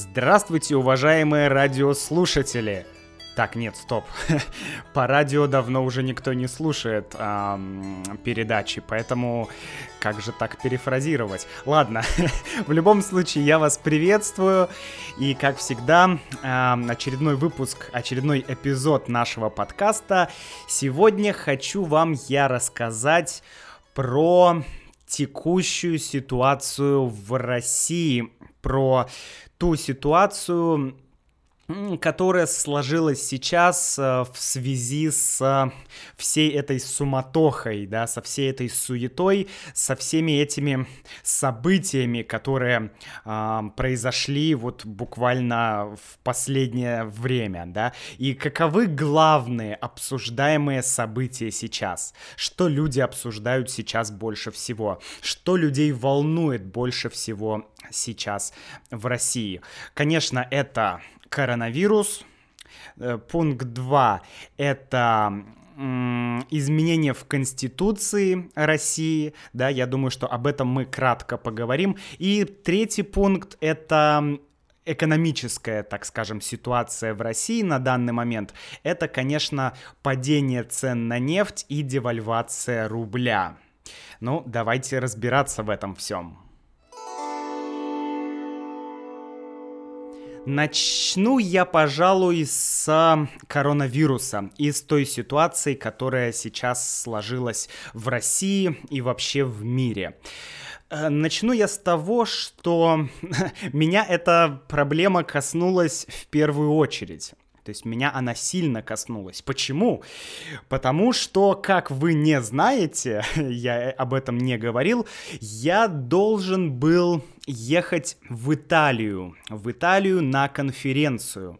Здравствуйте, уважаемые радиослушатели! Так, нет, стоп. По радио давно уже никто не слушает эм, передачи, поэтому как же так перефразировать? Ладно, в любом случае я вас приветствую. И как всегда, эм, очередной выпуск, очередной эпизод нашего подкаста. Сегодня хочу вам я рассказать про текущую ситуацию в России, про ту ситуацию, которая сложилась сейчас э, в связи с э, всей этой суматохой, да, со всей этой суетой, со всеми этими событиями, которые э, произошли вот буквально в последнее время, да, и каковы главные обсуждаемые события сейчас, что люди обсуждают сейчас больше всего, что людей волнует больше всего сейчас в России. Конечно, это коронавирус. Э, пункт 2 — это изменения в Конституции России, да, я думаю, что об этом мы кратко поговорим. И третий пункт — это экономическая, так скажем, ситуация в России на данный момент, это, конечно, падение цен на нефть и девальвация рубля. Ну, давайте разбираться в этом всем. Начну я, пожалуй, с коронавируса и с той ситуации, которая сейчас сложилась в России и вообще в мире. Э, начну я с того, что меня эта проблема коснулась в первую очередь. То есть меня она сильно коснулась. Почему? Потому что, как вы не знаете, я об этом не говорил, я должен был ехать в Италию. В Италию на конференцию.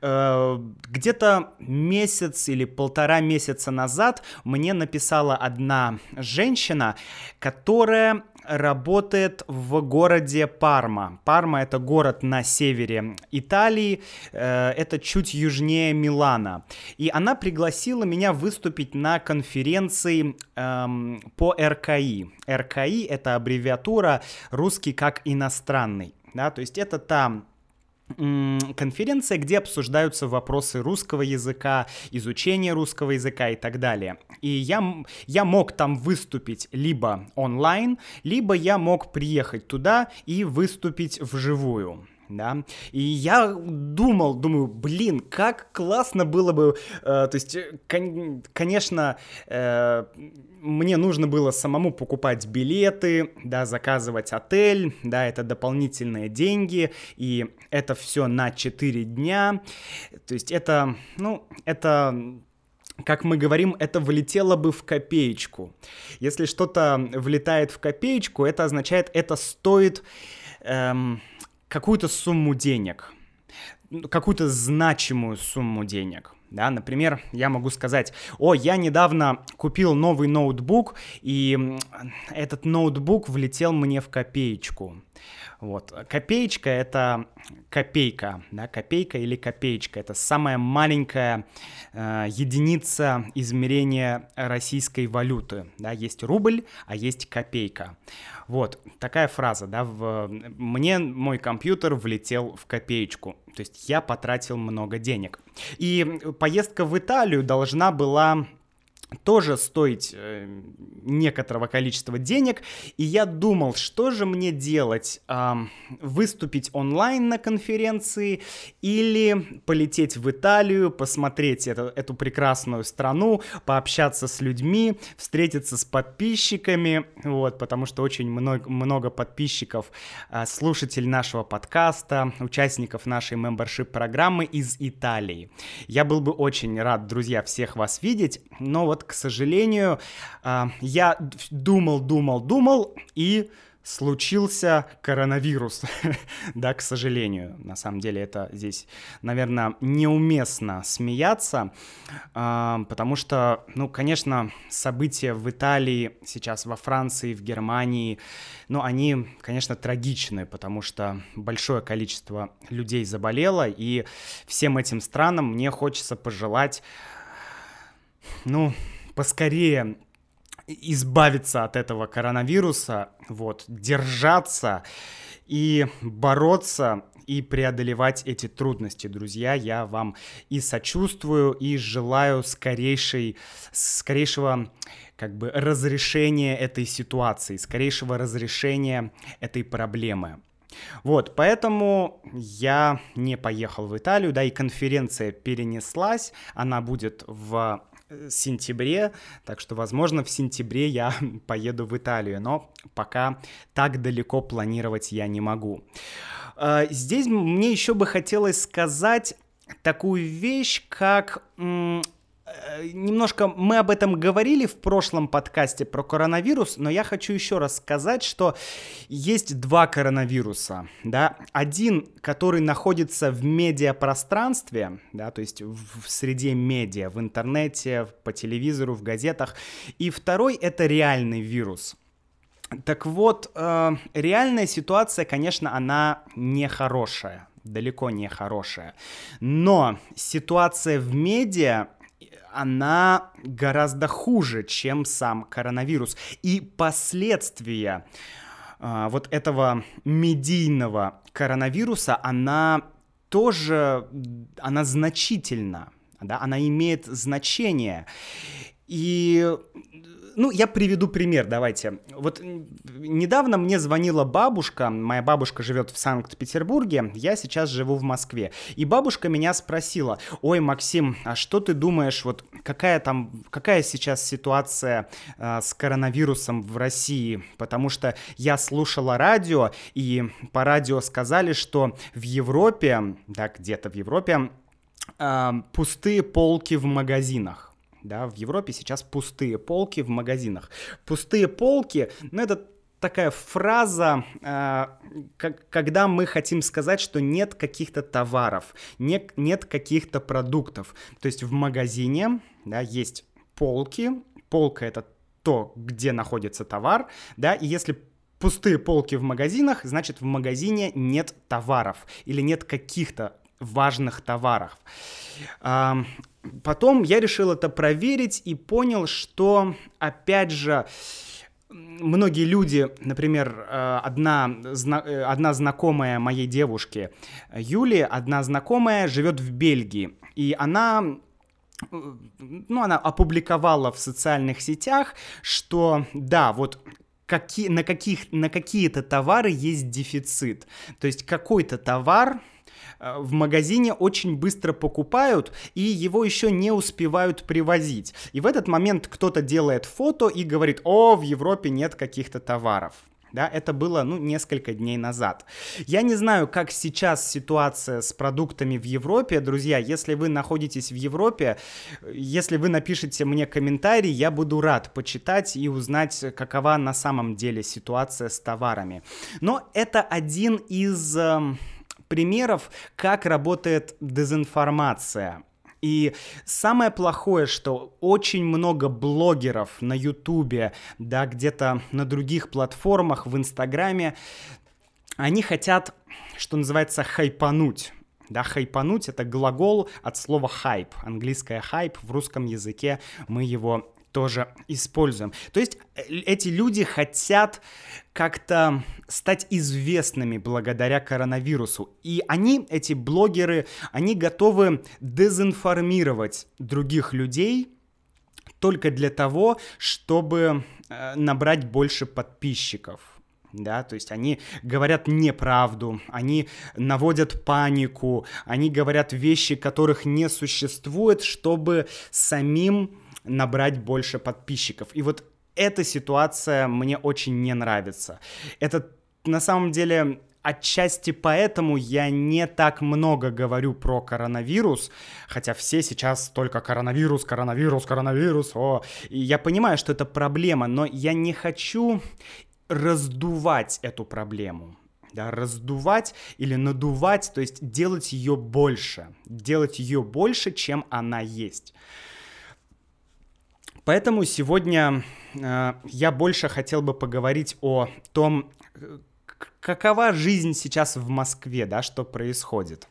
Э, где-то месяц или полтора месяца назад мне написала одна женщина, которая работает в городе Парма. Парма это город на севере Италии, э, это чуть южнее Милана. И она пригласила меня выступить на конференции эм, по РКИ. РКИ это аббревиатура русский как иностранный. Да, то есть это там конференция, где обсуждаются вопросы русского языка, изучения русского языка и так далее. И я, я мог там выступить либо онлайн, либо я мог приехать туда и выступить вживую да, и я думал, думаю, блин, как классно было бы, э, то есть, э, кон- конечно, э, мне нужно было самому покупать билеты, да, заказывать отель, да, это дополнительные деньги, и это все на 4 дня, то есть это, ну, это как мы говорим, это влетело бы в копеечку. Если что-то влетает в копеечку, это означает, это стоит эм, какую-то сумму денег, какую-то значимую сумму денег. Да, например, я могу сказать, о, я недавно купил новый ноутбук, и этот ноутбук влетел мне в копеечку. Вот. Копеечка — это копейка, да, копейка или копеечка. Это самая маленькая э, единица измерения российской валюты. Да. Есть рубль, а есть копейка. Вот, такая фраза, да, в... мне мой компьютер влетел в копеечку. То есть я потратил много денег. И поездка в Италию должна была тоже стоить э, некоторого количества денег, и я думал, что же мне делать, э, выступить онлайн на конференции или полететь в Италию, посмотреть это, эту прекрасную страну, пообщаться с людьми, встретиться с подписчиками, вот, потому что очень много, много подписчиков, э, слушателей нашего подкаста, участников нашей мембершип программы из Италии. Я был бы очень рад, друзья, всех вас видеть, но вот к сожалению, а, я думал, думал, думал, и случился коронавирус. да, к сожалению. На самом деле это здесь, наверное, неуместно смеяться, э, потому что, ну, конечно, события в Италии, сейчас во Франции, в Германии, ну, они, конечно, трагичны, потому что большое количество людей заболело, и всем этим странам мне хочется пожелать, ну, поскорее избавиться от этого коронавируса, вот, держаться и бороться и преодолевать эти трудности, друзья. Я вам и сочувствую, и желаю скорейшей, скорейшего как бы разрешения этой ситуации, скорейшего разрешения этой проблемы. Вот, поэтому я не поехал в Италию, да, и конференция перенеслась, она будет в сентябре, так что, возможно, в сентябре я поеду в Италию, но пока так далеко планировать я не могу. А, здесь мне еще бы хотелось сказать такую вещь, как Э, немножко мы об этом говорили в прошлом подкасте про коронавирус, но я хочу еще раз сказать, что есть два коронавируса, да, один, который находится в медиапространстве, да, то есть в, в среде медиа, в интернете, по телевизору, в газетах, и второй это реальный вирус. Так вот, э, реальная ситуация, конечно, она нехорошая, далеко не хорошая. Но ситуация в медиа она гораздо хуже, чем сам коронавирус. И последствия э, вот этого медийного коронавируса, она тоже, она значительна, да, она имеет значение. И ну, я приведу пример, давайте. Вот недавно мне звонила бабушка, моя бабушка живет в Санкт-Петербурге, я сейчас живу в Москве. И бабушка меня спросила, ой, Максим, а что ты думаешь, вот какая там, какая сейчас ситуация э, с коронавирусом в России? Потому что я слушала радио, и по радио сказали, что в Европе, да, где-то в Европе, э, пустые полки в магазинах да, в Европе сейчас пустые полки в магазинах. Пустые полки, ну, это такая фраза, э, как, когда мы хотим сказать, что нет каких-то товаров, нет, нет каких-то продуктов. То есть в магазине да, есть полки, полка это то, где находится товар, да, и если пустые полки в магазинах, значит в магазине нет товаров или нет каких-то важных товаров. Потом я решил это проверить и понял, что, опять же, многие люди, например, э, одна, э, одна знакомая моей девушки, Юли, одна знакомая живет в Бельгии, и она э, ну, она опубликовала в социальных сетях, что да, вот какие, на, каких, на какие-то товары есть дефицит. То есть какой-то товар, в магазине очень быстро покупают, и его еще не успевают привозить. И в этот момент кто-то делает фото и говорит, о, в Европе нет каких-то товаров. Да, это было, ну, несколько дней назад. Я не знаю, как сейчас ситуация с продуктами в Европе. Друзья, если вы находитесь в Европе, если вы напишите мне комментарий, я буду рад почитать и узнать, какова на самом деле ситуация с товарами. Но это один из эм, примеров, как работает дезинформация. И самое плохое, что очень много блогеров на Ютубе, да, где-то на других платформах, в Инстаграме, они хотят, что называется, хайпануть. Да, хайпануть — это глагол от слова хайп. Английское хайп в русском языке мы его тоже используем. То есть э, эти люди хотят как-то стать известными благодаря коронавирусу. И они, эти блогеры, они готовы дезинформировать других людей только для того, чтобы э, набрать больше подписчиков да, то есть они говорят неправду, они наводят панику, они говорят вещи, которых не существует, чтобы самим набрать больше подписчиков. И вот эта ситуация мне очень не нравится. Это на самом деле отчасти поэтому я не так много говорю про коронавирус, хотя все сейчас только коронавирус, коронавирус, коронавирус, о, и я понимаю, что это проблема, но я не хочу раздувать эту проблему да, раздувать или надувать, то есть делать ее больше, делать ее больше, чем она есть. Поэтому сегодня э, я больше хотел бы поговорить о том, какова жизнь сейчас в Москве, да, что происходит.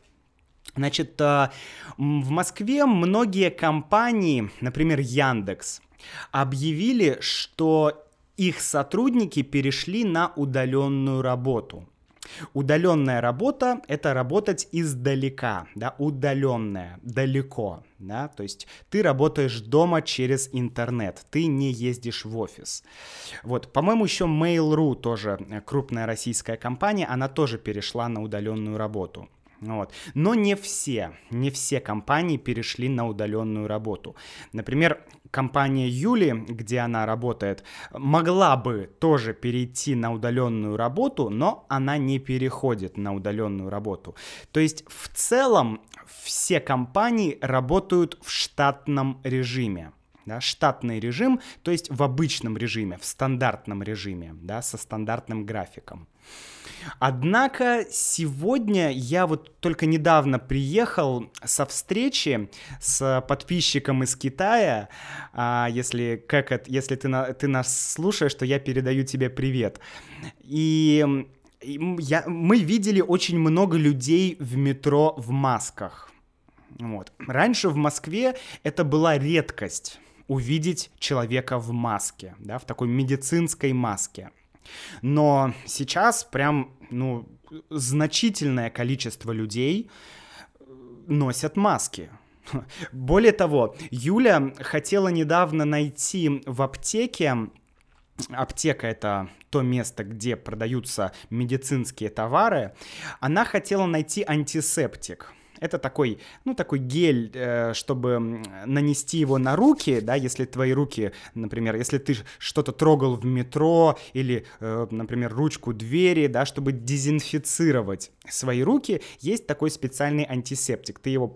Значит, э, в Москве многие компании, например, Яндекс, объявили, что их сотрудники перешли на удаленную работу. Удаленная работа — это работать издалека, да, удаленная, далеко, да, то есть ты работаешь дома через интернет, ты не ездишь в офис. Вот, по-моему, еще Mail.ru тоже э, крупная российская компания, она тоже перешла на удаленную работу. Вот. Но не все, не все компании перешли на удаленную работу. Например, компания Юли, где она работает, могла бы тоже перейти на удаленную работу, но она не переходит на удаленную работу. То есть в целом все компании работают в штатном режиме. Да, штатный режим, то есть в обычном режиме, в стандартном режиме, да, со стандартным графиком. Однако сегодня я вот только недавно приехал со встречи с подписчиком из Китая. А, если, как это, если ты, на, ты нас слушаешь, то я передаю тебе привет. И я, мы видели очень много людей в метро в масках. Вот. Раньше в Москве это была редкость увидеть человека в маске, да, в такой медицинской маске. Но сейчас прям, ну, значительное количество людей э, носят маски. Более того, Юля хотела недавно найти в аптеке Аптека — это то место, где продаются медицинские товары. Она хотела найти антисептик — это такой, ну, такой гель, э, чтобы нанести его на руки, да, если твои руки, например, если ты что-то трогал в метро или, э, например, ручку двери, да, чтобы дезинфицировать свои руки, есть такой специальный антисептик. Ты его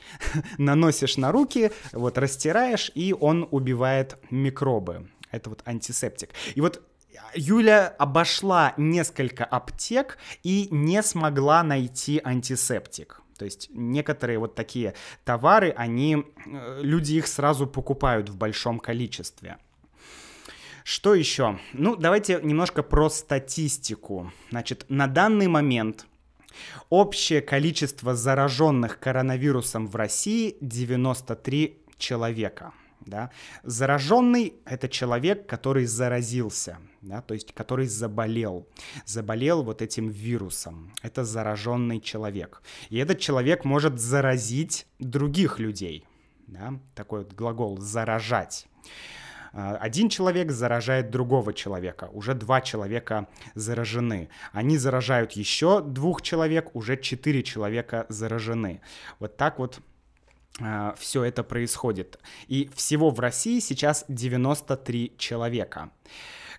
наносишь на руки, вот растираешь, и он убивает микробы. Это вот антисептик. И вот Юля обошла несколько аптек и не смогла найти антисептик. То есть некоторые вот такие товары, они, э, люди их сразу покупают в большом количестве. Что еще? Ну, давайте немножко про статистику. Значит, на данный момент общее количество зараженных коронавирусом в России 93 человека. Да? Зараженный — это человек, который заразился, да? то есть который заболел, заболел вот этим вирусом. Это зараженный человек. И этот человек может заразить других людей. Да? Такой вот глагол «заражать». А, один человек заражает другого человека, уже два человека заражены. Они заражают еще двух человек, уже четыре человека заражены. Вот так вот а, все это происходит. И всего в России сейчас 93 человека.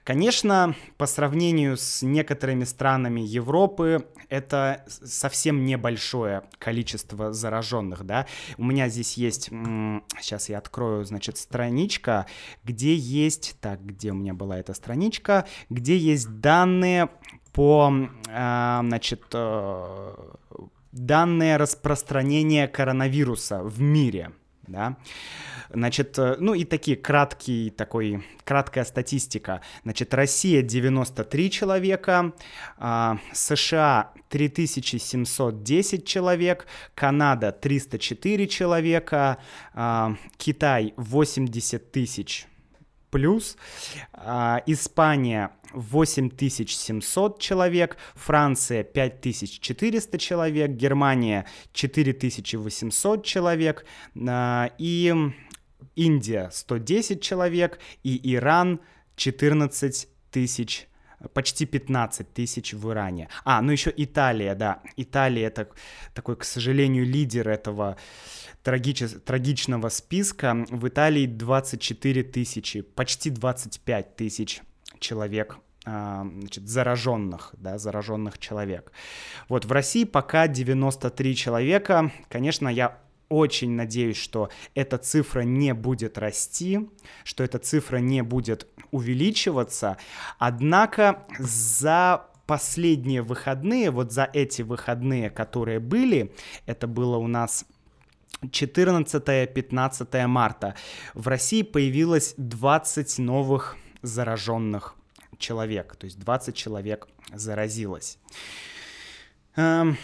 Конечно, по сравнению с некоторыми странами Европы, это совсем небольшое количество зараженных, да. У меня здесь есть, сейчас я открою, значит, страничка, где есть, так, где у меня была эта страничка, где есть данные по, а, значит, э, данное распространение коронавируса в мире, да. Значит, э, ну и такие краткие, такой, краткая статистика. Значит, Россия 93 человека, а, США 3710 человек, Канада 304 человека, а, Китай 80 тысяч плюс, а, Испания 8700 человек, Франция 5400 человек, Германия 4800 человек а, и Индия 110 человек и Иран 14 тысяч почти 15 тысяч в Иране. А, ну еще Италия, да. Италия это такой, к сожалению, лидер этого трагич... трагичного списка. В Италии 24 тысячи, почти 25 тысяч человек а, значит, зараженных, да, зараженных человек. Вот в России пока 93 человека. Конечно, я очень надеюсь, что эта цифра не будет расти, что эта цифра не будет увеличиваться. Однако за последние выходные, вот за эти выходные, которые были, это было у нас 14-15 марта, в России появилось 20 новых зараженных человек, то есть 20 человек заразилось. Эм,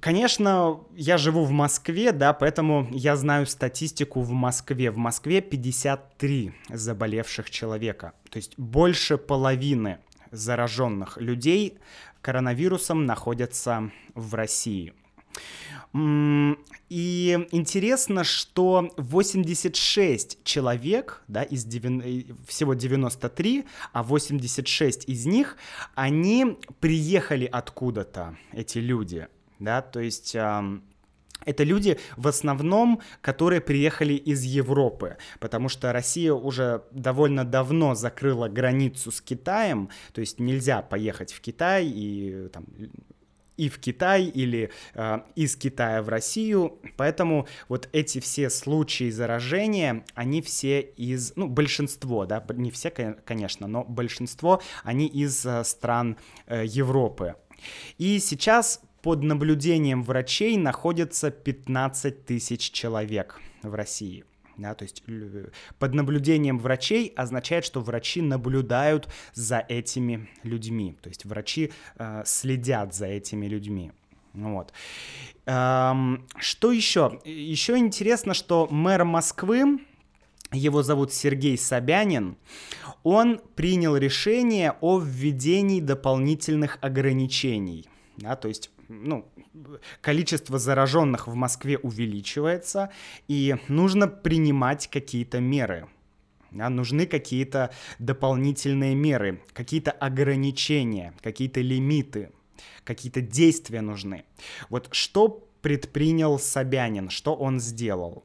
конечно, я живу в Москве, да, поэтому я знаю статистику в Москве. В Москве 53 заболевших человека, то есть больше половины зараженных людей коронавирусом находятся в России. Интересно, что 86 человек, да, из 9, всего 93, а 86 из них, они приехали откуда-то, эти люди, да, то есть... Это люди в основном, которые приехали из Европы, потому что Россия уже довольно давно закрыла границу с Китаем, то есть нельзя поехать в Китай и там, и в Китай или э, из Китая в Россию. Поэтому вот эти все случаи заражения, они все из, ну, большинство, да, не все, конечно, но большинство, они из э, стран э, Европы. И сейчас под наблюдением врачей находится 15 тысяч человек в России. Да, то есть под наблюдением врачей означает, что врачи наблюдают за этими людьми, то есть врачи э, следят за этими людьми. Вот. Эм, что еще? Еще интересно, что мэр Москвы, его зовут Сергей Собянин, он принял решение о введении дополнительных ограничений. Да, то есть ну, количество зараженных в Москве увеличивается, и нужно принимать какие-то меры. Да, нужны какие-то дополнительные меры, какие-то ограничения, какие-то лимиты, какие-то действия нужны. Вот что предпринял Собянин, что он сделал?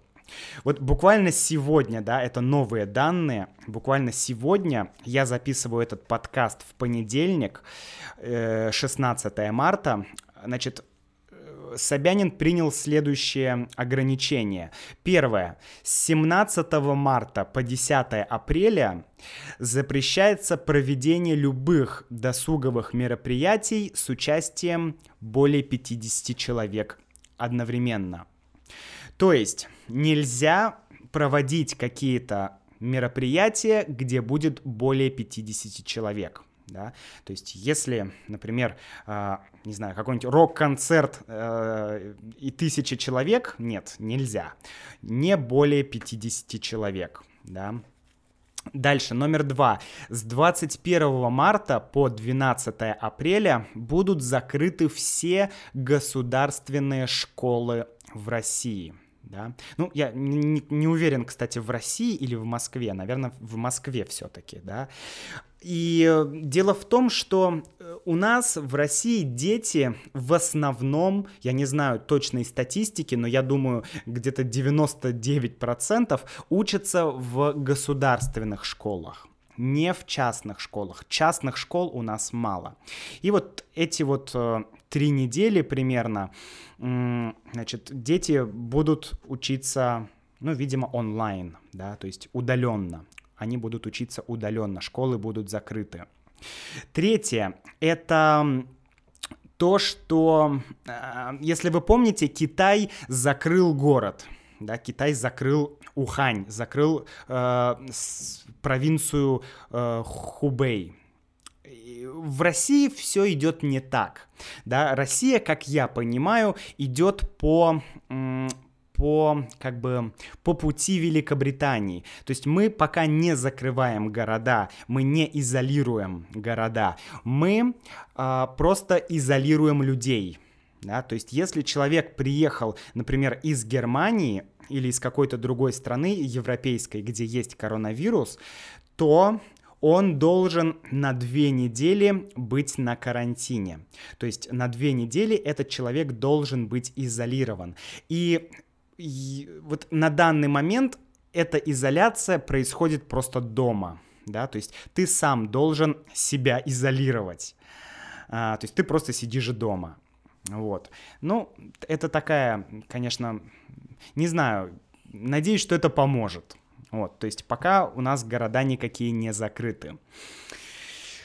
Вот буквально сегодня, да, это новые данные, буквально сегодня я записываю этот подкаст в понедельник, 16 э, марта, Значит, э, Собянин принял следующее ограничение. Первое. С 17 марта по 10 апреля запрещается проведение любых досуговых мероприятий с участием более 50 человек одновременно. То есть нельзя проводить какие-то мероприятия, где будет более 50 человек да, то есть если, например, э, не знаю, какой-нибудь рок-концерт э, и тысячи человек, нет, нельзя, не более 50 человек, да. Дальше, номер два. С 21 марта по 12 апреля будут закрыты все государственные школы в России да. Ну, я не, не уверен, кстати, в России или в Москве, наверное, в Москве все-таки, да. И э, дело в том, что э, у нас в России дети в основном, я не знаю точной статистики, но я думаю, где-то 99% учатся в государственных школах не в частных школах. Частных школ у нас мало. И вот эти вот э, три недели примерно, значит, дети будут учиться, ну, видимо, онлайн, да, то есть удаленно. Они будут учиться удаленно, школы будут закрыты. Третье — это то, что, э, если вы помните, Китай закрыл город, да, Китай закрыл Ухань, закрыл э, провинцию э, Хубей, в России все идет не так. Да? Россия, как я понимаю, идет по по, как бы, по пути Великобритании. То есть мы пока не закрываем города, мы не изолируем города, мы а, просто изолируем людей. Да? То есть если человек приехал, например, из Германии или из какой-то другой страны европейской, где есть коронавирус, то он должен на две недели быть на карантине. То есть на две недели этот человек должен быть изолирован. И вот на данный момент эта изоляция происходит просто дома. Да, то есть ты сам должен себя изолировать. А, то есть ты просто сидишь дома. Вот. Ну, это такая, конечно, не знаю, надеюсь, что это поможет. Вот, то есть пока у нас города никакие не закрыты.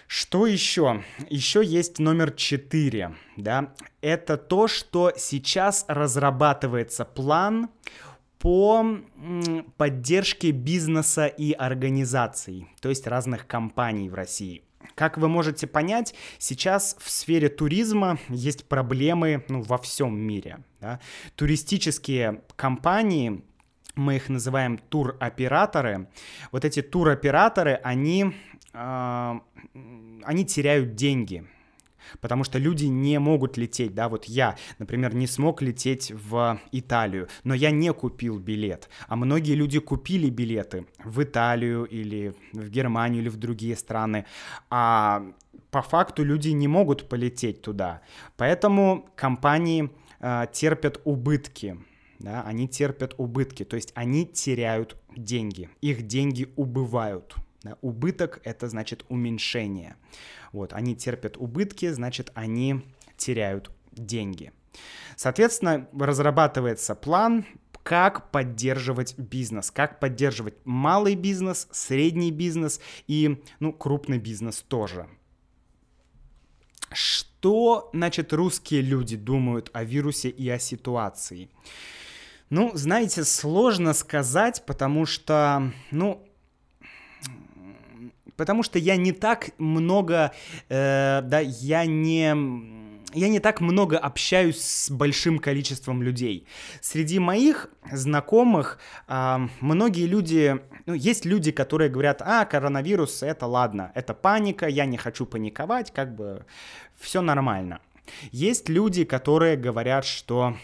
Что еще? Еще есть номер 4, да, это то, что сейчас разрабатывается план по поддержке бизнеса и организаций, то есть разных компаний в России. Как вы можете понять, сейчас в сфере туризма есть проблемы ну, во всем мире. Да? Туристические компании мы их называем туроператоры. Вот эти туроператоры, они они теряют деньги, потому что люди не могут лететь, да, вот я, например, не смог лететь в Италию, но я не купил билет, а многие люди купили билеты в Италию или в Германию или в другие страны, а по факту люди не могут полететь туда, поэтому компании э, терпят убытки, да, они терпят убытки, то есть они теряют деньги, их деньги убывают. Да, убыток это значит уменьшение. Вот, они терпят убытки, значит, они теряют деньги. Соответственно, разрабатывается план, как поддерживать бизнес, как поддерживать малый бизнес, средний бизнес и, ну, крупный бизнес тоже. Что, значит, русские люди думают о вирусе и о ситуации? Ну, знаете, сложно сказать, потому что, ну, потому что я не так много, э, да, я не я не так много общаюсь с большим количеством людей. Среди моих знакомых э, многие люди, ну, есть люди, которые говорят, а, коронавирус, это ладно, это паника, я не хочу паниковать, как бы все нормально. Есть люди, которые говорят, что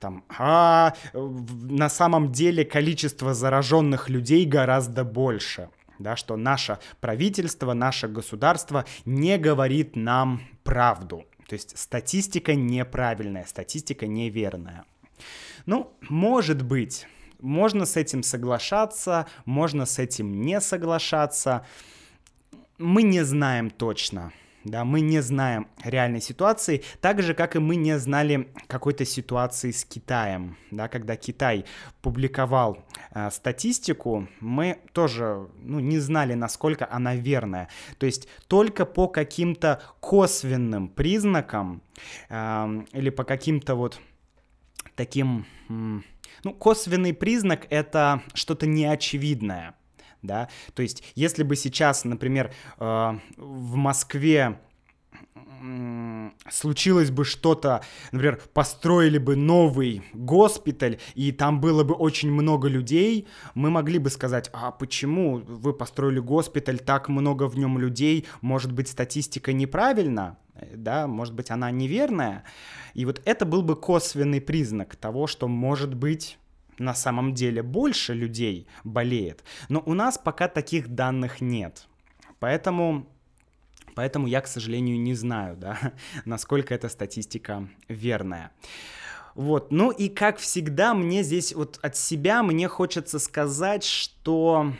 там, а на самом деле количество зараженных людей гораздо больше да, что наше правительство, наше государство не говорит нам правду. То есть статистика неправильная, статистика неверная. Ну, может быть, можно с этим соглашаться, можно с этим не соглашаться. Мы не знаем точно да, мы не знаем реальной ситуации, так же, как и мы не знали какой-то ситуации с Китаем, да, когда Китай публиковал э, статистику, мы тоже, ну, не знали, насколько она верная, то есть только по каким-то косвенным признакам э, или по каким-то вот таким, ну, косвенный признак — это что-то неочевидное, да, то есть если бы сейчас, например, э, в Москве случилось бы что-то, например, построили бы новый госпиталь, и там было бы очень много людей, мы могли бы сказать, а почему вы построили госпиталь, так много в нем людей, может быть, статистика неправильна, да, может быть, она неверная. И вот это был бы косвенный признак того, что, может быть, на самом деле больше людей болеет. Но у нас пока таких данных нет. Поэтому Поэтому я, к сожалению, не знаю, да, насколько эта статистика верная. Вот, ну и как всегда, мне здесь вот от себя мне хочется сказать, что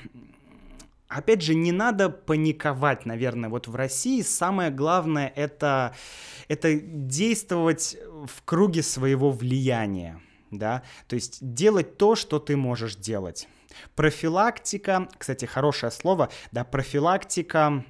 Опять же, не надо паниковать, наверное. Вот в России самое главное это, это действовать в круге своего влияния да, то есть делать то, что ты можешь делать. Профилактика, кстати, хорошее слово, да, профилактика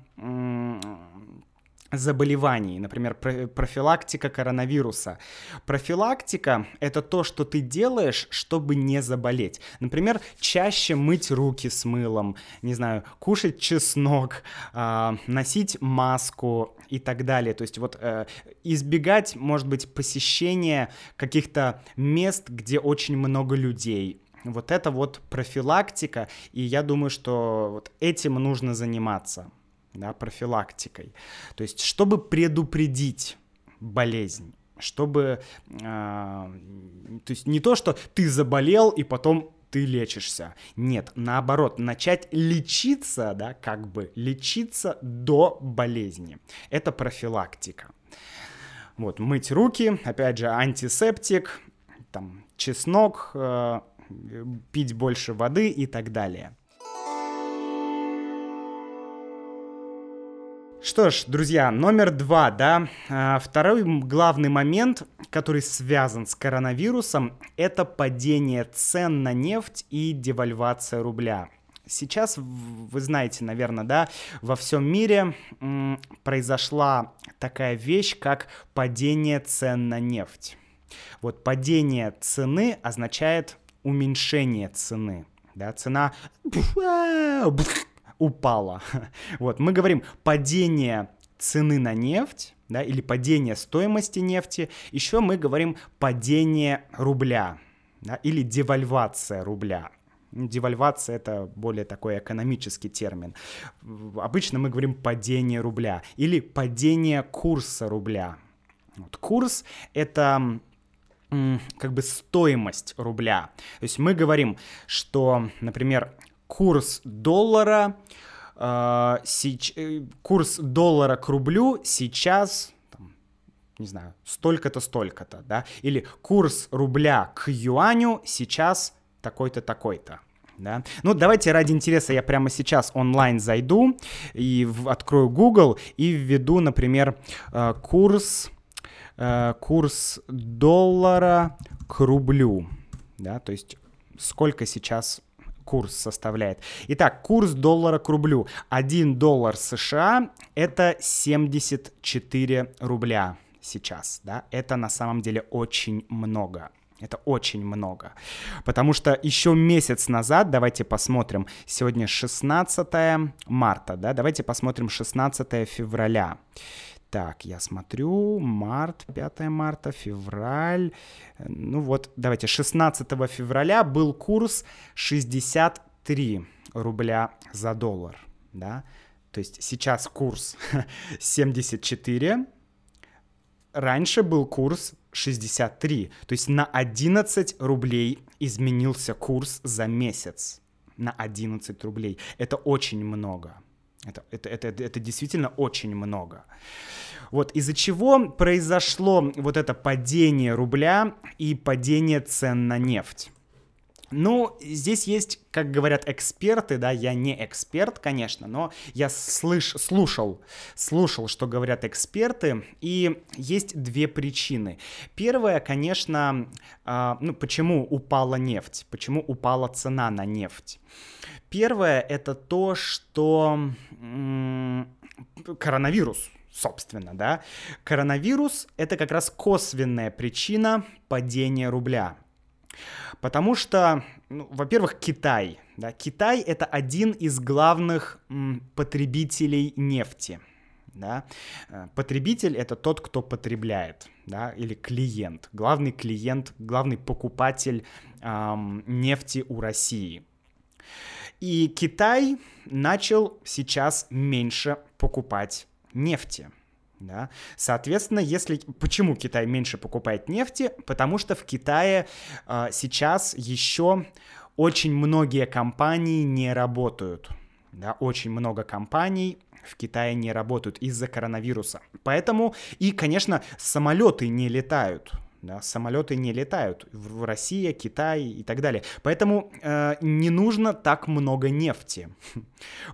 заболеваний, например, профилактика коронавируса. Профилактика — это то, что ты делаешь, чтобы не заболеть. Например, чаще мыть руки с мылом, не знаю, кушать чеснок, а, носить маску и так далее. То есть вот э, избегать, может быть, посещения каких-то мест, где очень много людей, вот это вот профилактика, и я думаю, что вот этим нужно заниматься да, профилактикой. То есть, чтобы предупредить болезнь, чтобы, э, то есть не то, что ты заболел и потом ты лечишься. Нет, наоборот, начать лечиться, да, как бы лечиться до болезни. Это профилактика. Вот, мыть руки, опять же, антисептик, там, чеснок, э, пить больше воды и так далее. Что ж, друзья, номер два, да, а, второй главный момент, который связан с коронавирусом, это падение цен на нефть и девальвация рубля. Сейчас, вы знаете, наверное, да, во всем мире произошла такая вещь, как падение цен на нефть. Вот падение цены означает уменьшение цены. Да, цена упала. Вот, мы говорим падение цены на нефть, да, или падение стоимости нефти. Еще мы говорим падение рубля, да, или девальвация рубля. Девальвация — это более такой экономический термин. Обычно мы говорим падение рубля или падение курса рубля. Вот курс — это как бы стоимость рубля. То есть мы говорим, что, например, курс доллара, э, сеч... Э, курс доллара к рублю сейчас не знаю, столько-то, столько-то, да, или курс рубля к юаню сейчас такой-то, такой-то. Да? Ну, давайте ради интереса я прямо сейчас онлайн зайду и в, открою Google и введу, например, э, курс, э, курс доллара к рублю. Да? То есть сколько сейчас курс составляет. Итак, курс доллара к рублю. 1 доллар США это 74 рубля сейчас, да, это на самом деле очень много. Это очень много. Потому что еще месяц назад, давайте посмотрим, сегодня 16 марта, да, давайте посмотрим 16 февраля. Так, я смотрю, март, 5 марта, февраль. Ну вот, давайте, 16 февраля был курс 63 рубля за доллар, да. То есть сейчас курс 74, раньше был курс 63, то есть на 11 рублей изменился курс за месяц. На 11 рублей. Это очень много. Это, это, это, это действительно очень много. Вот из-за чего произошло вот это падение рубля и падение цен на нефть. Ну, здесь есть, как говорят эксперты, да, я не эксперт, конечно, но я слыш, слушал, слушал, что говорят эксперты, и есть две причины. Первая, конечно, э, ну, почему упала нефть, почему упала цена на нефть. Первое это то, что м- коронавирус, собственно, да. Коронавирус — это как раз косвенная причина падения рубля. Потому что, ну, во-первых, Китай. Да? Китай — это один из главных м, потребителей нефти. Да? Э, потребитель — это тот, кто потребляет, да? или клиент. Главный клиент, главный покупатель эм, нефти у России. И Китай начал сейчас меньше покупать нефти. Да? Соответственно, если почему Китай меньше покупает нефти? Потому что в Китае э, сейчас еще очень многие компании не работают. Да? Очень много компаний в Китае не работают из-за коронавируса. Поэтому и, конечно, самолеты не летают. Да, самолеты не летают в России, Китай и так далее. Поэтому э, не нужно так много нефти.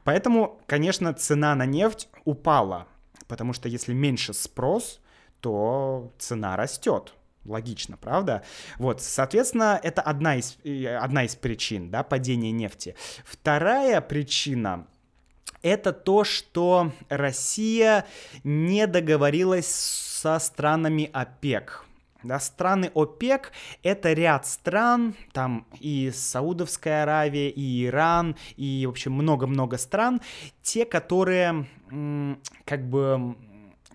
Поэтому, конечно, цена на нефть упала Потому что если меньше спрос, то цена растет. Логично, правда? Вот, соответственно, это одна из, одна из причин, да, падения нефти. Вторая причина это то, что Россия не договорилась со странами ОПЕК. Да, страны ОПЕК — это ряд стран, там и Саудовская Аравия, и Иран, и, в общем, много-много стран, те, которые, как бы,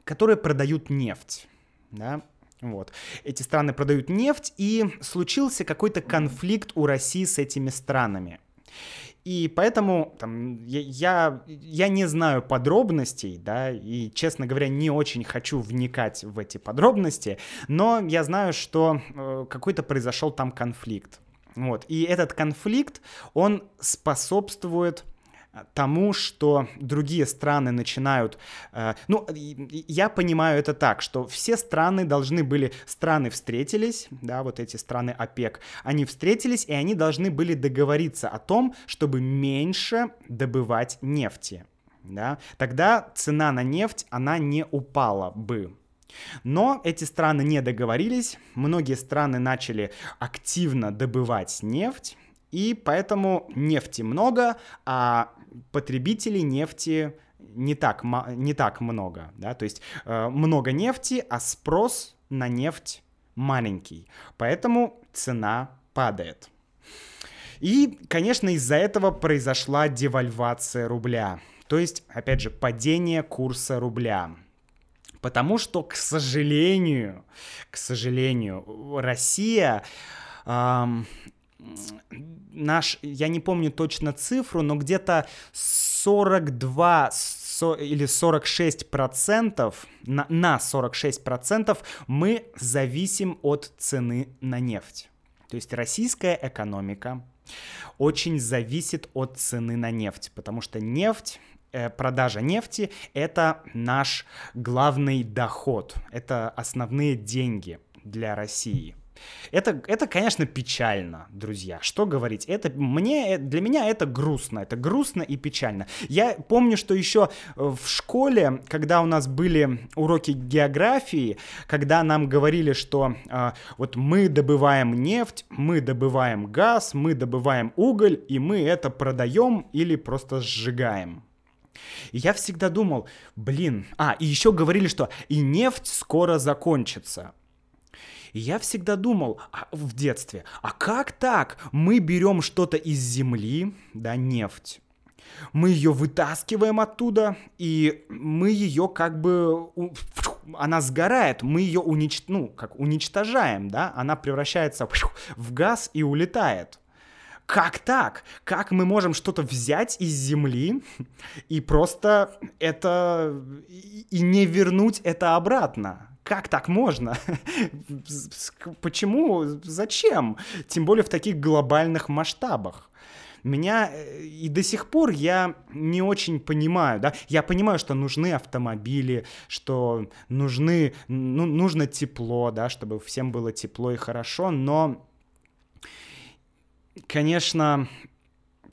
которые продают нефть, да, вот. Эти страны продают нефть, и случился какой-то конфликт у России с этими странами. И поэтому там, я, я, не знаю подробностей, да, и, честно говоря, не очень хочу вникать в эти подробности, но я знаю, что э, какой-то произошел там конфликт. Вот. И этот конфликт, он способствует тому, что другие страны начинают... Э, ну, я понимаю это так, что все страны должны были... Страны встретились, да, вот эти страны ОПЕК, они встретились, и они должны были договориться о том, чтобы меньше добывать нефти. Да? Тогда цена на нефть, она не упала бы. Но эти страны не договорились, многие страны начали активно добывать нефть, и поэтому нефти много, а потребителей нефти не так, не так много, да, то есть э, много нефти, а спрос на нефть маленький, поэтому цена падает. И, конечно, из-за этого произошла девальвация рубля, то есть, опять же, падение курса рубля. Потому что, к сожалению, к сожалению, Россия эм, наш, я не помню точно цифру, но где-то 42 или 46 процентов, на, на 46 процентов мы зависим от цены на нефть. То есть российская экономика очень зависит от цены на нефть, потому что нефть э, продажа нефти — это наш главный доход, это основные деньги для России. Это, это, конечно, печально, друзья. Что говорить? Это мне, для меня это грустно. Это грустно и печально. Я помню, что еще э, в школе, когда у нас были уроки географии, когда нам говорили, что э, вот мы добываем нефть, мы добываем газ, мы добываем уголь, и мы это продаем или просто сжигаем. И я всегда думал, блин, а, и еще говорили, что и нефть скоро закончится. Я всегда думал а, в детстве, а как так? Мы берем что-то из земли, да, нефть, мы ее вытаскиваем оттуда, и мы ее как бы... Она сгорает, мы ее унич... ну, как уничтожаем, да? Она превращается в газ и улетает. Как так? Как мы можем что-то взять из земли и просто это... и не вернуть это обратно? Как так можно? Почему? Зачем? Тем более в таких глобальных масштабах. Меня э, и до сих пор я не очень понимаю, да, я понимаю, что нужны автомобили, что нужны, ну, нужно тепло, да, чтобы всем было тепло и хорошо, но, конечно,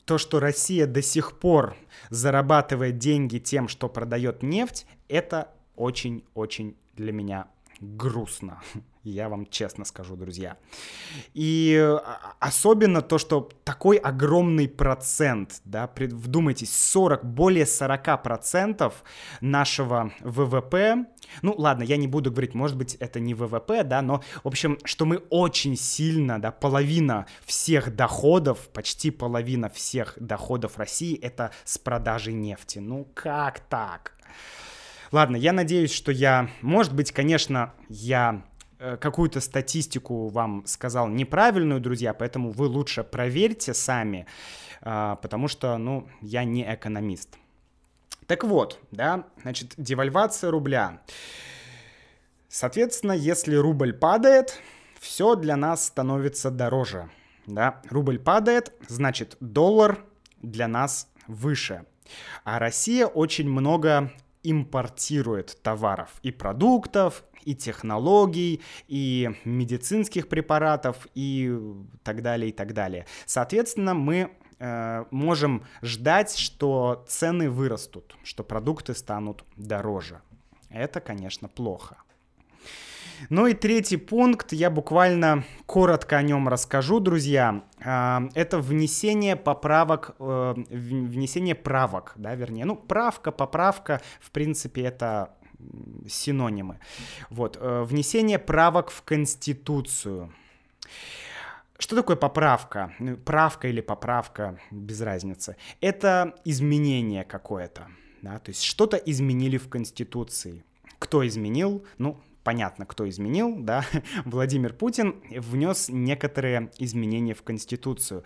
то, что Россия до сих пор зарабатывает деньги тем, что продает нефть, это очень-очень для меня грустно. Я вам честно скажу, друзья. И а, особенно то, что такой огромный процент, да, вдумайтесь, 40, более 40 процентов нашего ВВП, ну ладно, я не буду говорить, может быть, это не ВВП, да, но, в общем, что мы очень сильно, да, половина всех доходов, почти половина всех доходов России это с продажи нефти. Ну как так? Ладно, я надеюсь, что я, может быть, конечно, я э, какую-то статистику вам сказал неправильную, друзья, поэтому вы лучше проверьте сами, а, потому что, ну, я не экономист. Так вот, да, значит, девальвация рубля. Соответственно, если рубль падает, все для нас становится дороже. Да? Рубль падает, значит, доллар для нас выше. А Россия очень много импортирует товаров и продуктов, и технологий, и медицинских препаратов, и так далее, и так далее. Соответственно, мы э, можем ждать, что цены вырастут, что продукты станут дороже. Это, конечно, плохо. Ну и третий пункт, я буквально коротко о нем расскажу, друзья. А, это внесение поправок, э, внесение правок, да, вернее, ну, правка, поправка, в принципе, это синонимы. Вот, э, внесение правок в Конституцию. Что такое поправка? Ну, правка или поправка, без разницы. Это изменение какое-то. Да? То есть что-то изменили в Конституции. Кто изменил? Ну, понятно, кто изменил, да, Владимир Путин внес некоторые изменения в Конституцию.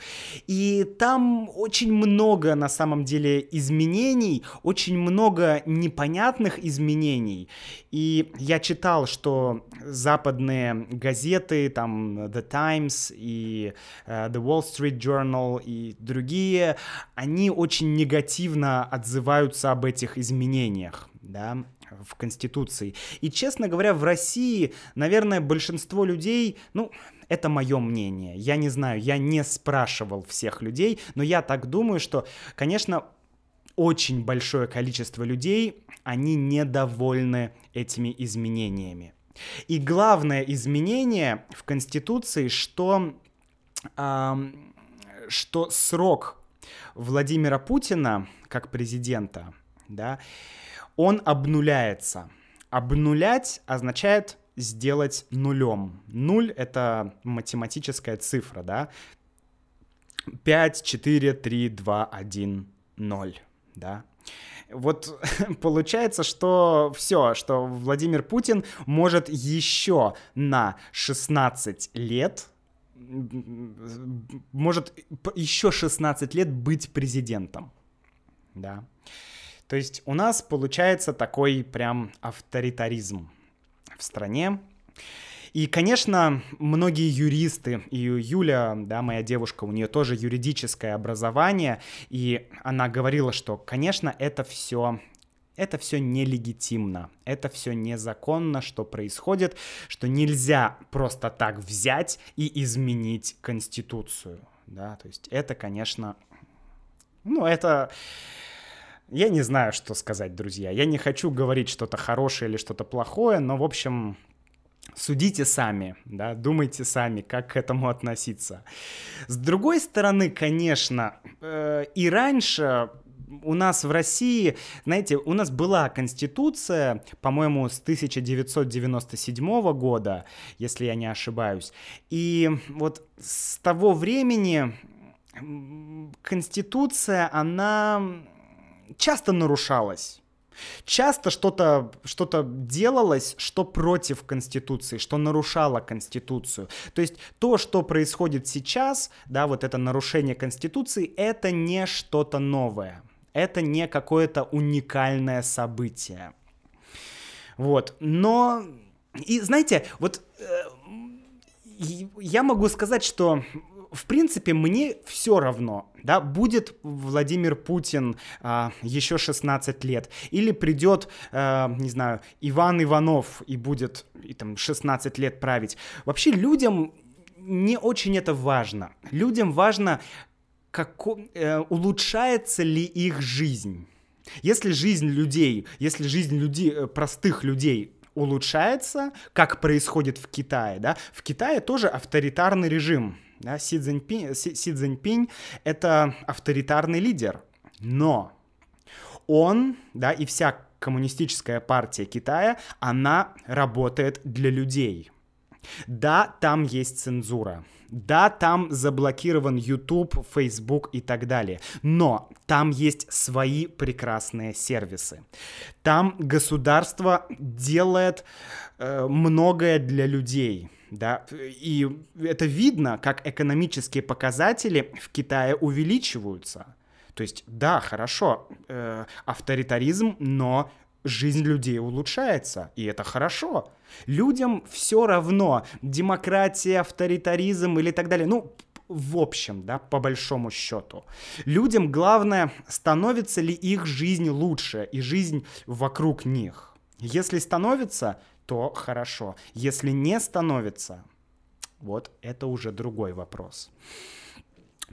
И там очень много, на самом деле, изменений, очень много непонятных изменений. И я читал, что западные газеты, там The Times и uh, The Wall Street Journal и другие, они очень негативно отзываются об этих изменениях, да, в Конституции. И, честно говоря, в России, наверное, большинство людей, ну, это мое мнение. Я не знаю, я не спрашивал всех людей, но я так думаю, что, конечно, очень большое количество людей, они недовольны этими изменениями. И главное изменение в Конституции, что, э, что срок Владимира Путина как президента, да, он обнуляется. Обнулять означает сделать нулем. Нуль — это математическая цифра, да? 5, 4, 3, 2, 1, 0, да? Вот получается, что все, что Владимир Путин может еще на 16 лет может еще 16 лет быть президентом. Да. То есть у нас получается такой прям авторитаризм в стране. И, конечно, многие юристы, и Юля, да, моя девушка, у нее тоже юридическое образование, и она говорила, что, конечно, это все это все нелегитимно, это все незаконно, что происходит, что нельзя просто так взять и изменить Конституцию, да, то есть это, конечно, ну, это... Я не знаю, что сказать, друзья. Я не хочу говорить что-то хорошее или что-то плохое, но, в общем, Судите сами, да, думайте сами, как к этому относиться. С другой стороны, конечно, э, и раньше у нас в России, знаете, у нас была конституция, по-моему, с 1997 года, если я не ошибаюсь. И вот с того времени конституция, она часто нарушалась. Часто что-то что делалось, что против Конституции, что нарушало Конституцию. То есть то, что происходит сейчас, да, вот это нарушение Конституции, это не что-то новое. Это не какое-то уникальное событие. Вот. Но, и знаете, вот э, я могу сказать, что в принципе, мне все равно, да, будет Владимир Путин а, еще 16 лет, или придет, а, не знаю, Иван Иванов и будет и, там 16 лет править. Вообще людям не очень это важно. Людям важно, како, э, улучшается ли их жизнь. Если жизнь людей, если жизнь людей, э, простых людей улучшается, как происходит в Китае, да, в Китае тоже авторитарный режим, да, Си Цзиньпинь, Си, Си Цзиньпинь это авторитарный лидер, но он, да, и вся коммунистическая партия Китая, она работает для людей. Да, там есть цензура, да, там заблокирован YouTube, Facebook и так далее. Но там есть свои прекрасные сервисы. Там государство делает э, многое для людей. Да, и это видно, как экономические показатели в Китае увеличиваются. То есть, да, хорошо, э, авторитаризм, но жизнь людей улучшается, и это хорошо. Людям все равно, демократия, авторитаризм или так далее. Ну, в общем, да, по большому счету. Людям главное, становится ли их жизнь лучше и жизнь вокруг них. Если становится, то хорошо. Если не становится, вот это уже другой вопрос.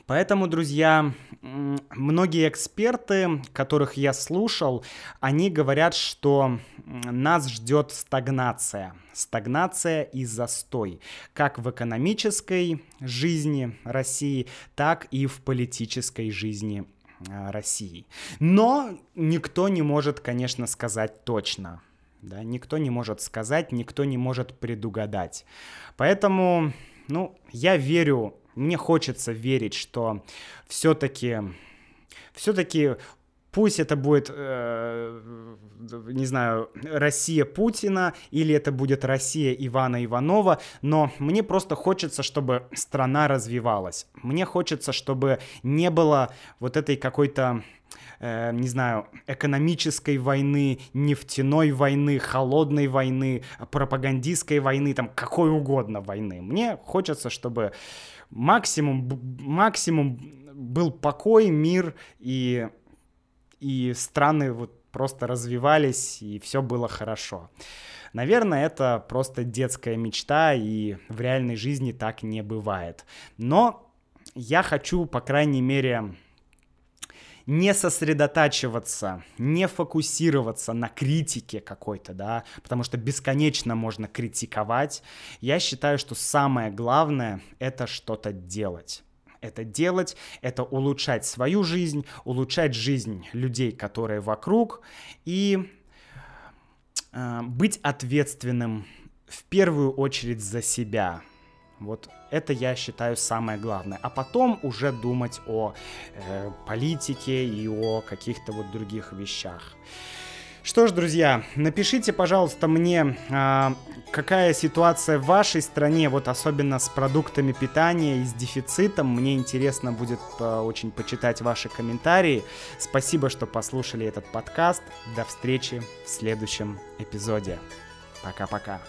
Поэтому, друзья, многие эксперты, которых я слушал, они говорят, что нас ждет стагнация. Стагнация и застой. Как в экономической жизни России, так и в политической жизни а, России. Но никто не может, конечно, сказать точно. Да, никто не может сказать, никто не может предугадать. Поэтому, ну, я верю мне хочется верить, что все-таки все-таки пусть это будет, э, не знаю, Россия Путина или это будет Россия Ивана Иванова, но мне просто хочется, чтобы страна развивалась. Мне хочется, чтобы не было вот этой какой-то э, не знаю, экономической войны, нефтяной войны, холодной войны, пропагандистской войны, там какой угодно войны. Мне хочется, чтобы максимум, максимум был покой, мир и, и страны вот просто развивались, и все было хорошо. Наверное, это просто детская мечта, и в реальной жизни так не бывает. Но я хочу, по крайней мере, не сосредотачиваться, не фокусироваться на критике какой-то, да, потому что бесконечно можно критиковать. Я считаю, что самое главное — это что-то делать это делать, это улучшать свою жизнь, улучшать жизнь людей, которые вокруг, и э, быть ответственным в первую очередь за себя. Вот это я считаю самое главное. А потом уже думать о э, политике и о каких-то вот других вещах. Что ж, друзья, напишите, пожалуйста, мне, а, какая ситуация в вашей стране, вот особенно с продуктами питания и с дефицитом. Мне интересно будет а, очень почитать ваши комментарии. Спасибо, что послушали этот подкаст. До встречи в следующем эпизоде. Пока-пока.